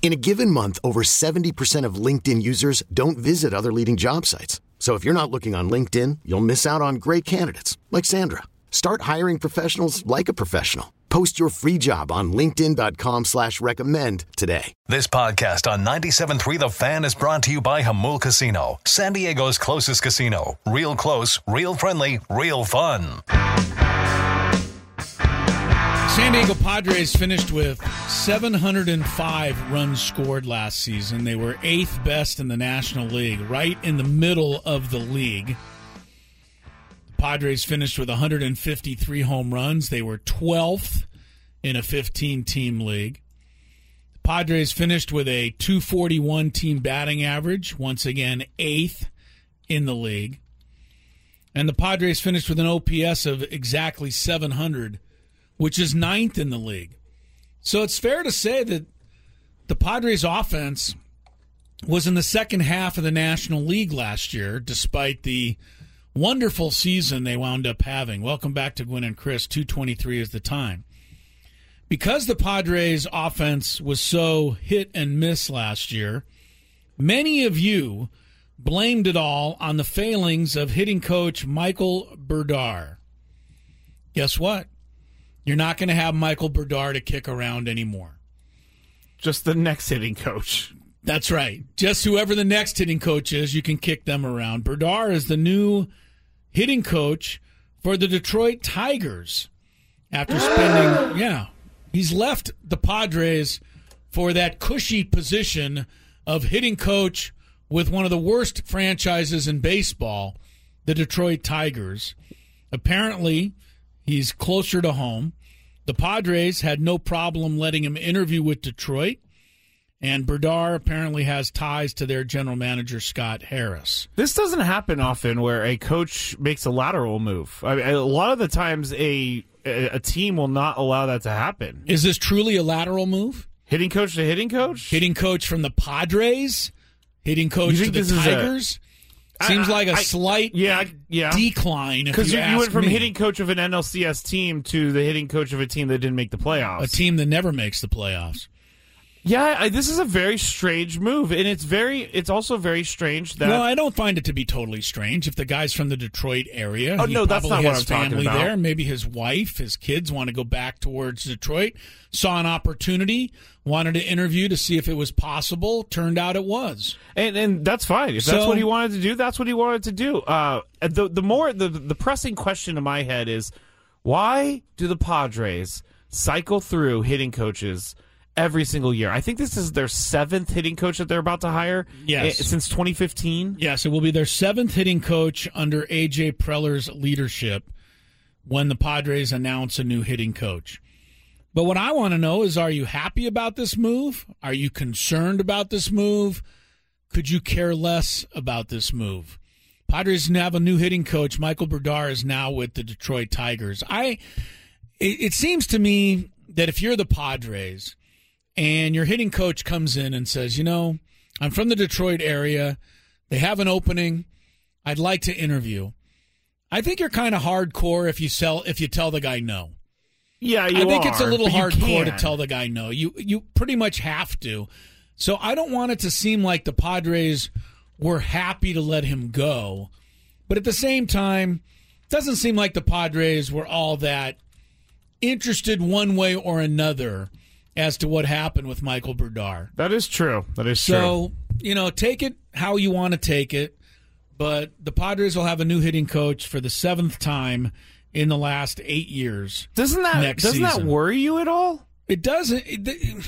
In a given month, over 70% of LinkedIn users don't visit other leading job sites. So if you're not looking on LinkedIn, you'll miss out on great candidates like Sandra. Start hiring professionals like a professional. Post your free job on LinkedIn.com slash recommend today. This podcast on 97.3 The Fan is brought to you by Jamul Casino, San Diego's closest casino. Real close, real friendly, real fun. San Diego Padres finished with 705 runs scored last season. They were eighth best in the National League, right in the middle of the league. The Padres finished with 153 home runs. They were 12th in a 15 team league. The Padres finished with a 241 team batting average, once again, eighth in the league. And the Padres finished with an OPS of exactly 700 which is ninth in the league. So it's fair to say that the Padres offense was in the second half of the National League last year, despite the wonderful season they wound up having. Welcome back to Gwynn and Chris. 223 is the time. Because the Padres offense was so hit and miss last year, many of you blamed it all on the failings of hitting coach Michael Brdar. Guess what? You're not going to have Michael Brdar to kick around anymore. Just the next hitting coach. That's right. Just whoever the next hitting coach is, you can kick them around. Brdar is the new hitting coach for the Detroit Tigers after spending, yeah, he's left the Padres for that cushy position of hitting coach with one of the worst franchises in baseball, the Detroit Tigers. Apparently, he's closer to home. The Padres had no problem letting him interview with Detroit, and Brdar apparently has ties to their general manager Scott Harris. This doesn't happen often where a coach makes a lateral move. I mean, a lot of the times, a a team will not allow that to happen. Is this truly a lateral move? Hitting coach to hitting coach? Hitting coach from the Padres? Hitting coach to the Tigers? Seems I- like a I- slight yeah, yeah. decline. Because you, you, you went from me. hitting coach of an NLCS team to the hitting coach of a team that didn't make the playoffs. a team that never makes the playoffs. Yeah, I, this is a very strange move, and it's very. It's also very strange that. well, I don't find it to be totally strange if the guy's from the Detroit area. Oh, he no, that's not what I'm talking family about. there. Maybe his wife, his kids want to go back towards Detroit. Saw an opportunity, wanted to interview to see if it was possible. Turned out it was. and and that's fine. If that's So- what he wanted to do, that's what he wanted to do. Uh, the the more the the pressing question in my head is, why do the Padres cycle through hitting coaches? Every single year, I think this is their seventh hitting coach that they're about to hire. Yes. eh, since 2015. Yes, it will be their seventh hitting coach under AJ Preller's leadership when the Padres announce a new hitting coach. But what I want to know is are you happy about this move? Are you concerned about this move? Could you care less about this move? Padres now have a new hitting coach. Michael Brdar is now with the Detroit Tigers. I it, it seems to me that if you're the Padres and your hitting coach comes in and says, "You know, I'm from the Detroit area. They have an opening. I'd like to interview." I think you're kind of hardcore if you sell if you tell the guy no. Yeah, you are. I think it's a little hardcore to tell the guy no. You you pretty much have to. So I don't want it to seem like the Padres were happy to let him go, but at the same time, it doesn't seem like the Padres were all that interested one way or another as to what happened with Michael Brdar. That is true. That is true. So, you know, take it how you want to take it, but the Padres will have a new hitting coach for the seventh time in the last eight years. Doesn't that doesn't that worry you at all? It doesn't. It,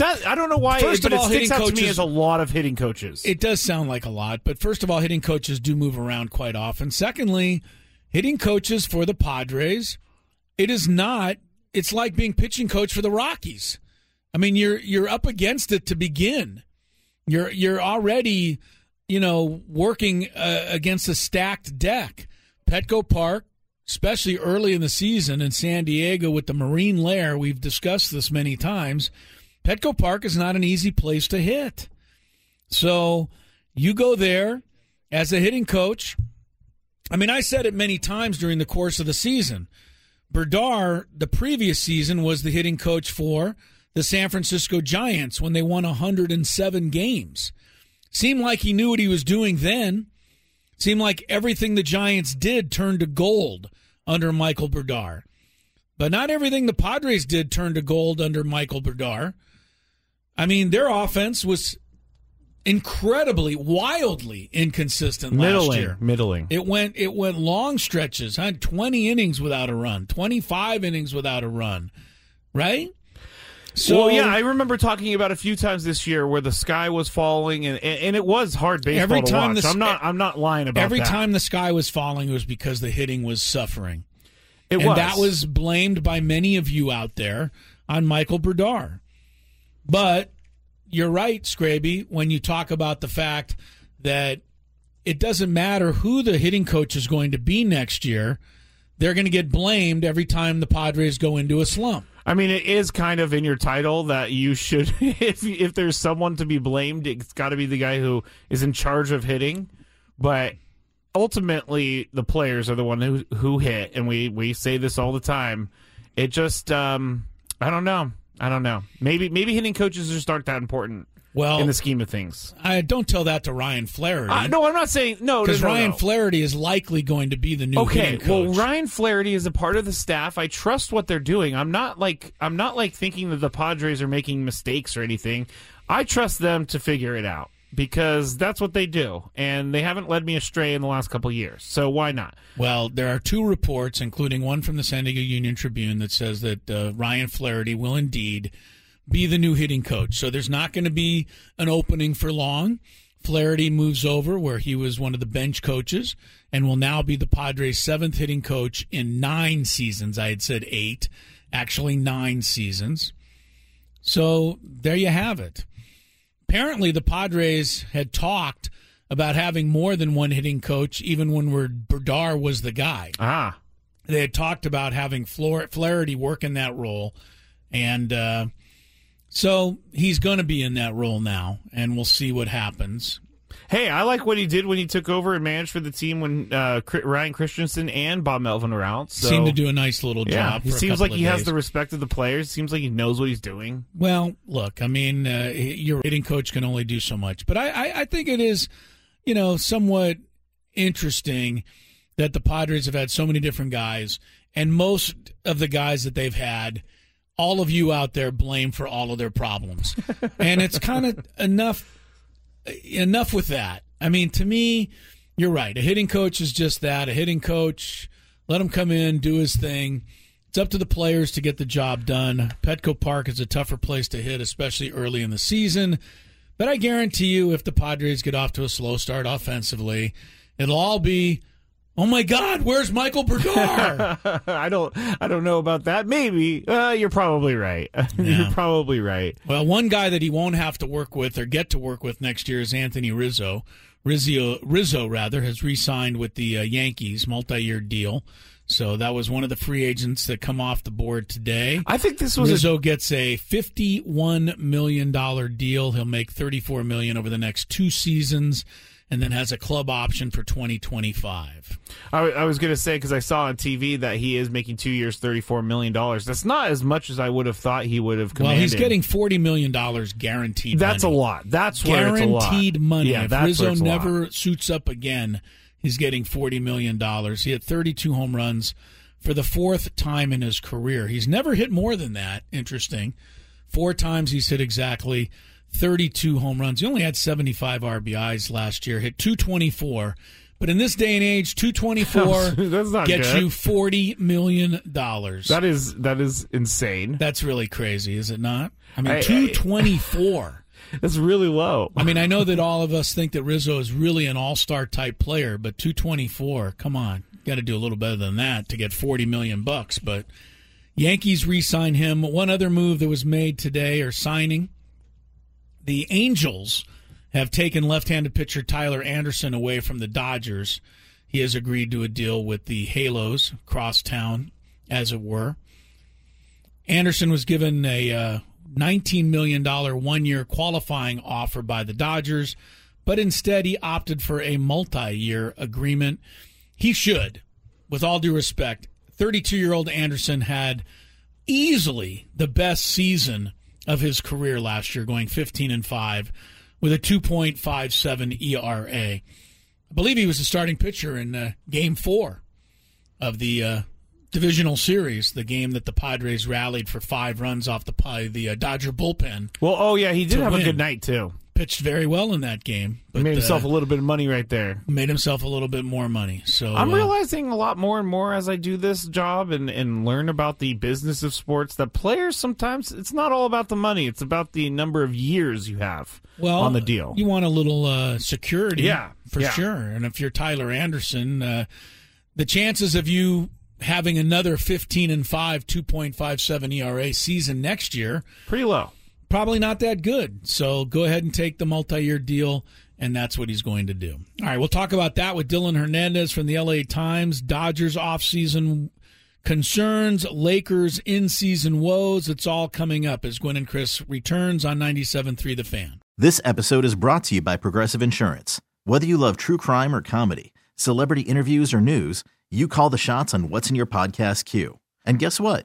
I don't know why, First but of all, it sticks hitting out to me coaches- as a lot of hitting coaches. It does sound like a lot, but first of all, hitting coaches do move around quite often. Secondly, hitting coaches for the Padres, it is not. It's like being pitching coach for the Rockies. I mean, you're you're up against it to begin. You're you're already, you know, working uh, against a stacked deck. Petco Park, especially early in the season in San Diego with the marine layer, we've discussed this many times. Petco Park is not an easy place to hit. So you go there as a hitting coach. I mean, I said it many times during the course of the season. Brdar, the previous season, was the hitting coach for the San Francisco Giants when they won 107 games. Seemed like he knew what he was doing then. Seemed like everything the Giants did turned to gold under Michael Brdar. But not everything the Padres did turned to gold under Michael Brdar. I mean, their offense was incredibly, wildly inconsistent last middling, year. middling. It went it went long stretches, huh? Twenty innings without a run, twenty five innings without a run, right? So well, yeah, I remember talking about a few times this year where the sky was falling, and and, it was hard baseball Every time the I'm not I'm not lying about every that. time the sky was falling, it was because the hitting was suffering, it and was that was blamed by many of you out there on Michael Brdar. But you're right, Scraby, when you talk about the fact that it doesn't matter who the hitting coach is going to be next year. They're going to get blamed every time the Padres go into a slump. I mean, it is kind of in your title that you should, if if there's someone to be blamed, it's got to be the guy who is in charge of hitting. But ultimately, the players are the one who who hit, and we we say this all the time. It just, um, I don't know, I don't know. Maybe maybe hitting coaches just aren't that important Well, in the scheme of things. I don't tell that to Ryan Flaherty. Uh, no, I'm not saying no, no, because no, Ryan no. Flaherty is likely going to be the new Okay, well, Ryan Flaherty is a part of the staff. I trust what they're doing. I'm not like I'm not like thinking that the Padres are making mistakes or anything. I trust them to figure it out because that's what they do, and they haven't led me astray in the last couple of years. So why not? Well, there are two reports, including one from the San Diego Union Tribune, that says that uh, Ryan Flaherty will indeed be the new hitting coach. So there's not going to be an opening for long. Flaherty moves over where he was one of the bench coaches and will now be the Padres' seventh hitting coach in nine seasons. I had said eight, actually nine seasons. So there you have it. Apparently, the Padres had talked about having more than one hitting coach, even when Brdar was the guy. Ah, They had talked about having Flaherty work in that role, and uh, so he's going to be in that role now, and we'll see what happens. hey, I like what he did when he took over and managed for the team when uh, Ryan Christenson and Bob Melvin were out. So, Seemed to do a nice little yeah, job. he for a seems like he has the respect of the players. Seems like he knows what he's doing. Well, look, I mean, uh, your hitting coach can only do so much, but I, I, I think it is, you know, somewhat interesting that the Padres have had so many different guys, and most of the guys that they've had, all of you out there blame for all of their problems, and it's kind of enough. Enough with that. I mean, to me, you're right. A hitting coach is just that. A hitting coach, let him come in, do his thing. It's up to the players to get the job done. Petco Park is a tougher place to hit, especially early in the season. But I guarantee you, if the Padres get off to a slow start offensively, it'll all be, oh my God, where's Michael Brdar? I don't I don't know about that. Maybe uh, you're probably right. you're probably right. well, one guy that he won't have to work with or get to work with next year is Anthony Rizzo. Rizzo, Rizzo rather, has re-signed with the uh, Yankees, multi-year deal. So that was one of the free agents that come off the board today. I think this was a Rizzo gets a fifty-one million dollar deal. He'll make thirty-four million over the next two seasons, and then has a club option for twenty twenty-five. I, I was going to say because I saw on TV that he is making two years, thirty-four million dollars. That's not as much as I would have thought he would have Well, he's getting forty million dollars guaranteed. that's money. a lot. That's where it's a lot. guaranteed money. Yeah, if that's Rizzo where it's a lot. never suits up again, he's getting forty million dollars. He had thirty-two home runs for the fourth time in his career. He's never hit more than that. Interesting. Four times he's hit exactly 32 home runs. He only had 75 RBIs last year, hit 224, But in this day and age, 224 That's not gets good. you 40 million dollars. That is that is insane. That's really crazy, is it not? I mean, I- I- 224. That's really low. I mean, I know that all of us think that Rizzo is really an all-star type player, but 224, come on. Got to do a little better than that to get 40 million bucks, but Yankees re-sign him. One other move that was made today or signing, the Angels have taken left-handed pitcher Tyler Anderson away from the Dodgers. He has agreed to a deal with the Halos across town, as it were. Anderson was given a uh, $19 million one year qualifying offer by the Dodgers, but instead he opted for a multi year agreement. He should, with all due respect. 32 year old Anderson had easily the best season of his career last year, going 15 and 5 with a 2.57 ERA. I believe he was the starting pitcher in uh, game four of the uh, divisional series, the game that the Padres rallied for five runs off the the uh, Dodger bullpen. Well, oh yeah, he did have win. a good night too. Pitched very well in that game, but He made himself uh, a little bit of money right there. made himself a little bit more money. So I'm uh, realizing a lot more and more as I do this job and, and learn about the business of sports that players sometimes it's not all about the money, it's about the number of years you have well on the deal. You want a little uh, security, Yeah, for yeah. sure. And if you're Tyler Anderson, uh, the chances of you having another 15 and 5 2.57 ERA season next year Pretty low. Probably not that good. So go ahead and take the multi-year deal, and that's what he's going to do. All right, we'll talk about that with Dylan Hernandez from the LA Times. Dodgers offseason concerns, Lakers in-season woes. It's all coming up as Gwynn and Chris returns on 97.3 The Fan. This episode is brought to you by Progressive Insurance. Whether you love true crime or comedy, celebrity interviews or news, you call the shots on what's in your podcast queue. And guess what?